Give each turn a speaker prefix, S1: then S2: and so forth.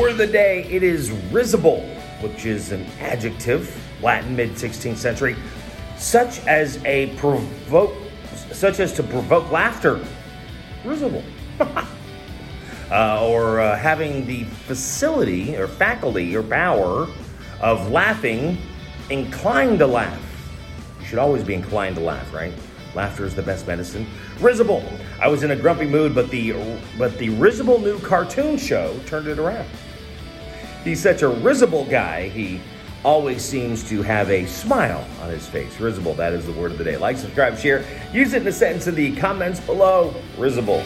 S1: Word of the day, it is risible, which is an adjective, Latin mid 16th century, such as a provoke such as to provoke laughter. Risible. uh, or uh, having the facility or faculty or power of laughing, inclined to laugh. You should always be inclined to laugh, right? Laughter is the best medicine. Risible. I was in a grumpy mood, but the but the risible new cartoon show turned it around. He's such a risible guy. He always seems to have a smile on his face. Risible, that is the word of the day. Like, subscribe, share. Use it in a sentence in the comments below. Risible.